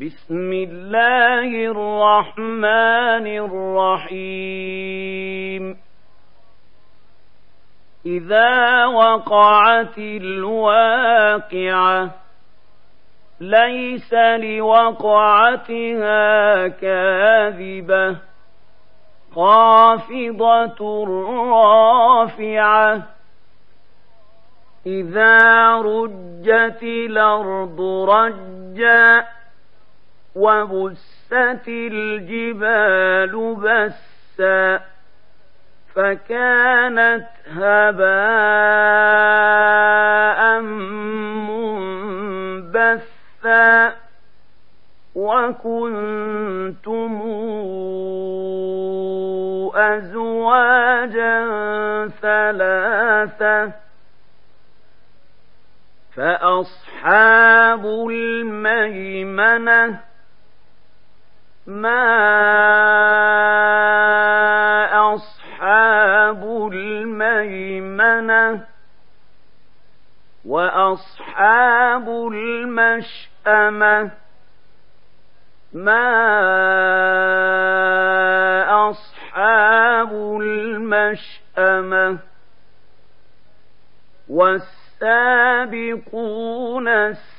بسم الله الرحمن الرحيم. إذا وقعت الواقعة ليس لوقعتها كاذبة خافضة رافعة. إذا رجت الأرض رجا وبست الجبال بسا فكانت هباء منبثا وكنتم أزواجا ثلاثة فأصحاب الميمنة ما أصحاب الميمنة وأصحاب المشأمة ما أصحاب المشأمة والسابقون السابقون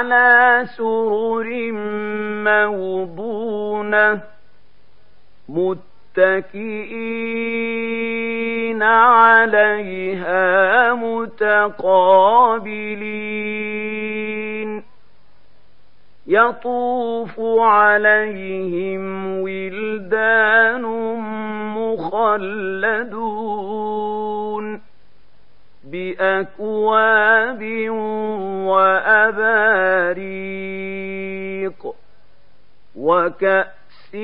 على سرر موضونة متكئين عليها متقابلين. يطوف عليهم ولدان مخلدون. بأكواب وأباريق وكأس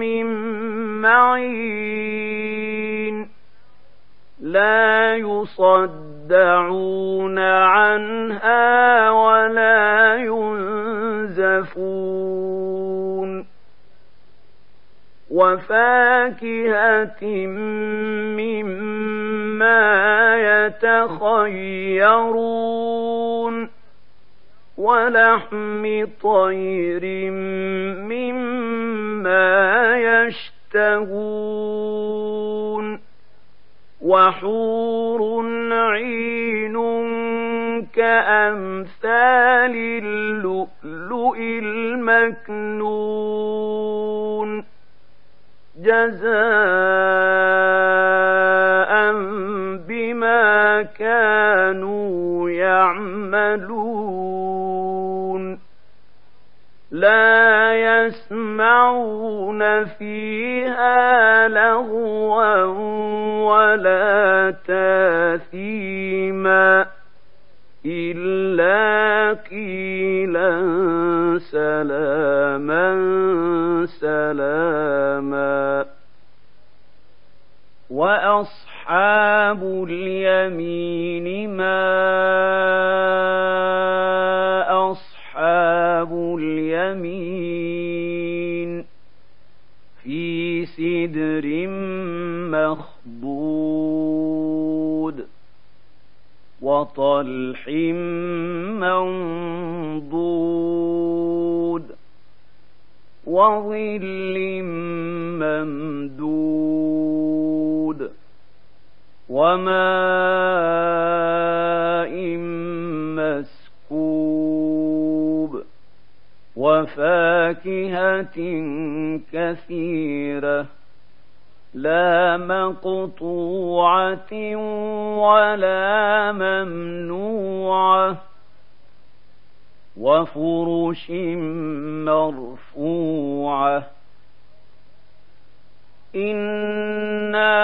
من معين لا يصدعون عنها ولا ينزفون وفاكهة مما يتخيرون ولحم طير مما يشتهون وحور عين كأمثال اللؤلؤ المكنون جزاء بما كانوا يعملون. لا يسمعون فيها لغوا ولا تاثيما إلا قيلا سلاما سلاما. وأصحاب اليمين ما أصحاب اليمين. في سدر مخضود وطلح وظل ممدود وماء مسكوب وفاكهة كثيرة لا مقطوعة ولا ممنوعة وفرش مرفوعة. أنا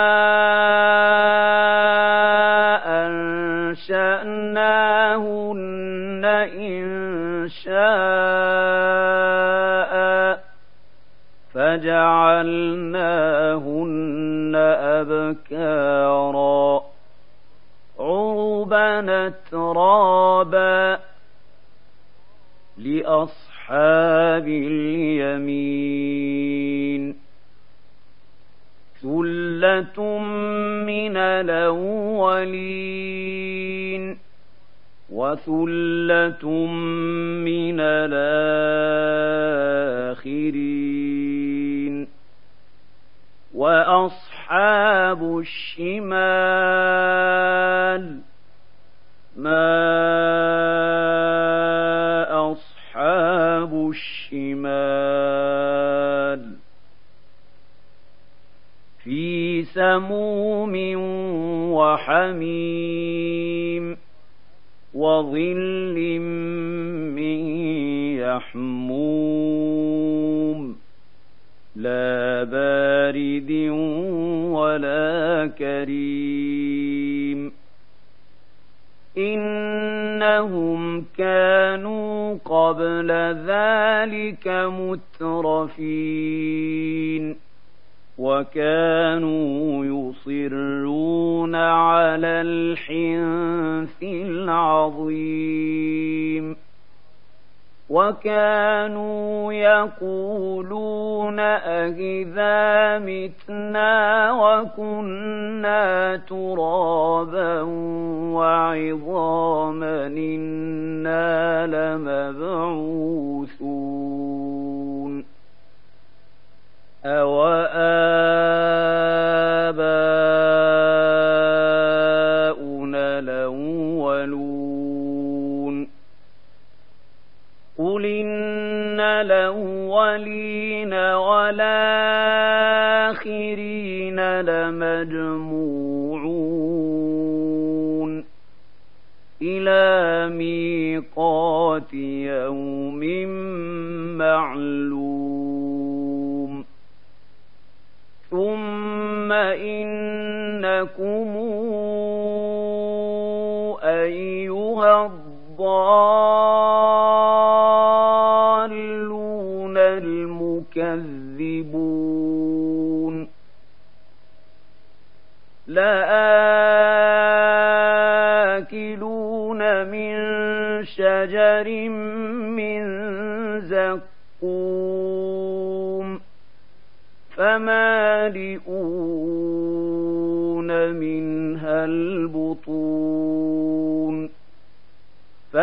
انشاناهن ان شاء فجعلناهن ابكارا عربا ترابا لأصحاب اليمين. ثلة من الأولين وثلة من الآخرين. وأصحاب الشمال ما سموم وحميم وظل من يحموم لا بارد ولا كريم انهم كانوا قبل ذلك مترفين وكانوا يصرون على الحنث العظيم. وكانوا يقولون أإذا متنا وكنا ترابا وعظاما إنا لمبعوثون. أوآباؤنا الأولون قل إن الأولين والآخرين لمجموعون إلى ميقات يوم معلوم ثم إنكم أيها الضالون المكذبون. لآكلون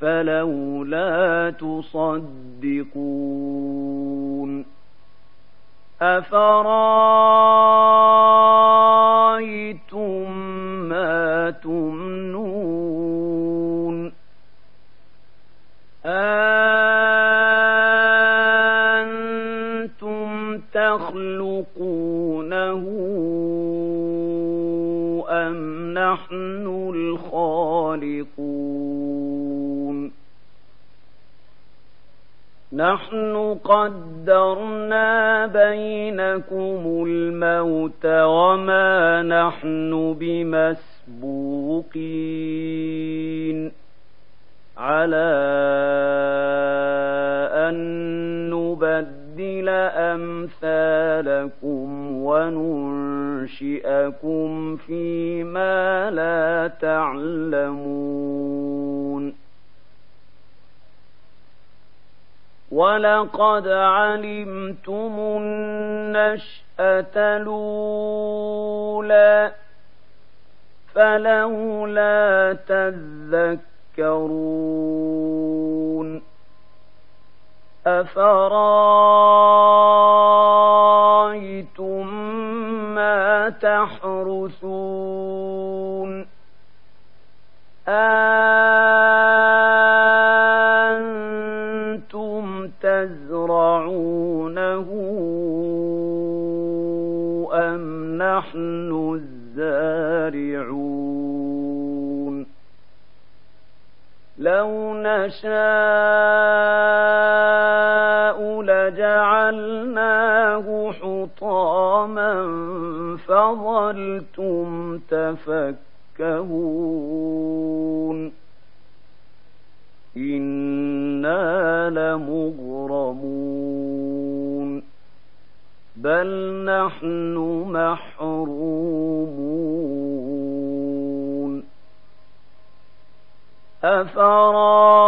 فلولا تصدقون أفرأيتم قدرنا بينكم الموت وما نحن بمسبوقين على أن نبدل أمثالكم وننشئكم فيما لا تعلمون ولقد علمتم النشأة الأولى فلولا تذكرون أفرايتم ما تحرثون أنتم يدعونه أم نحن الزارعون لو نشاء لجعلناه حطاما فظلتم تفكهون إنا لمغرمون بل نحن محرومون أفرايتم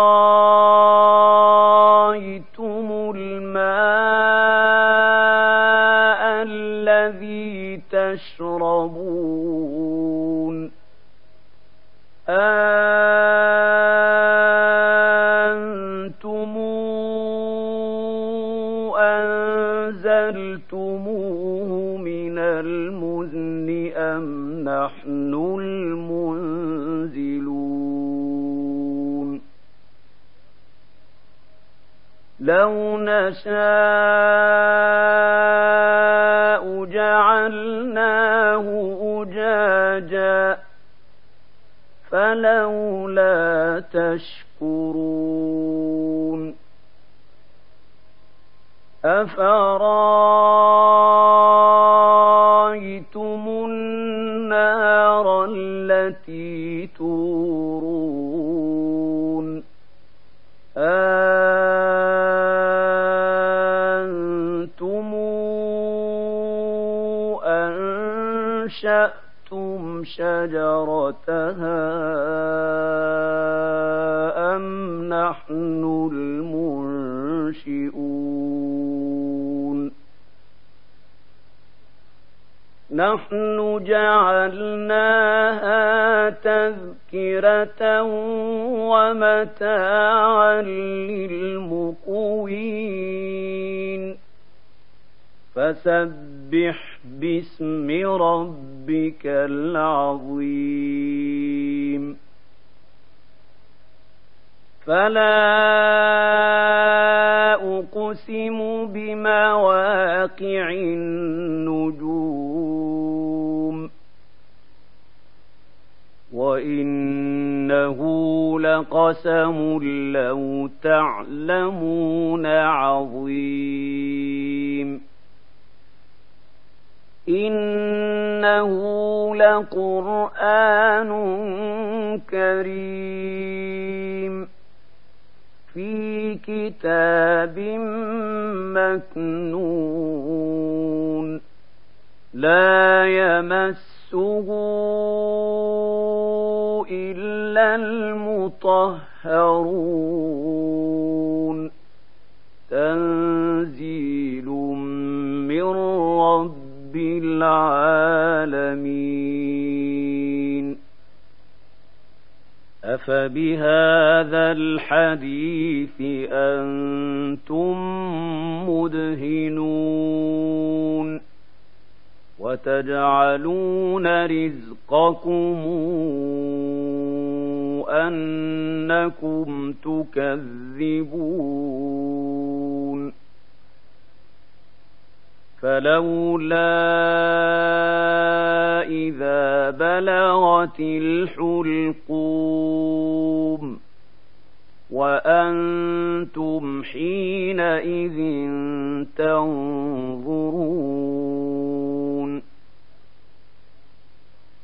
أم نحن المنزلون لو نشاء جعلناه أجاجا فلولا تشكرون أفرايتم النار جَعَلْنَاهَا تَذْكِرَةً وَمَتَاعًا لِلْمُقْوِينَ. فَسَبِّحْ بِاسْمِ رَبِّكَ الْعَظِيمِ. فَلَا أُقْسِمُ بِمَوَاقِعِ النُّجُومِ. وَإِنَّهُ لَقَسَمٌ لَّوْ تَعْلَمُونَ عَظِيمٌ إنه لقرآن كريم في كتاب مكنون لا يمسه المطهرون. تنزيل من رب العالمين. أفبهذا الحديث أنتم مدهنون. وتجعلون رزقكم أنكم تكذبون فلولا إذا بلغت الحلقوم وأنتم حينئذ تنظرون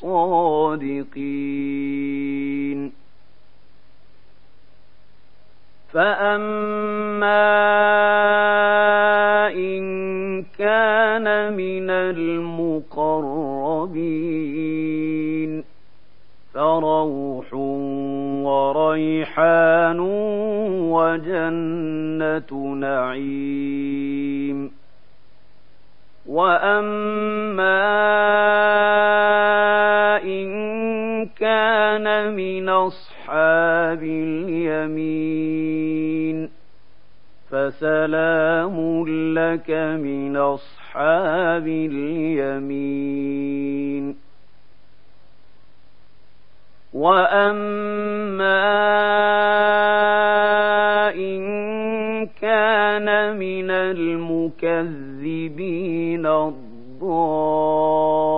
صادقين. فأما إن كان من المقربين. فروح وريحان وجنة نعيم. وأما من أصحاب اليمين. فسلام لك من أصحاب اليمين. وأما إن كان من المكذبين الضالين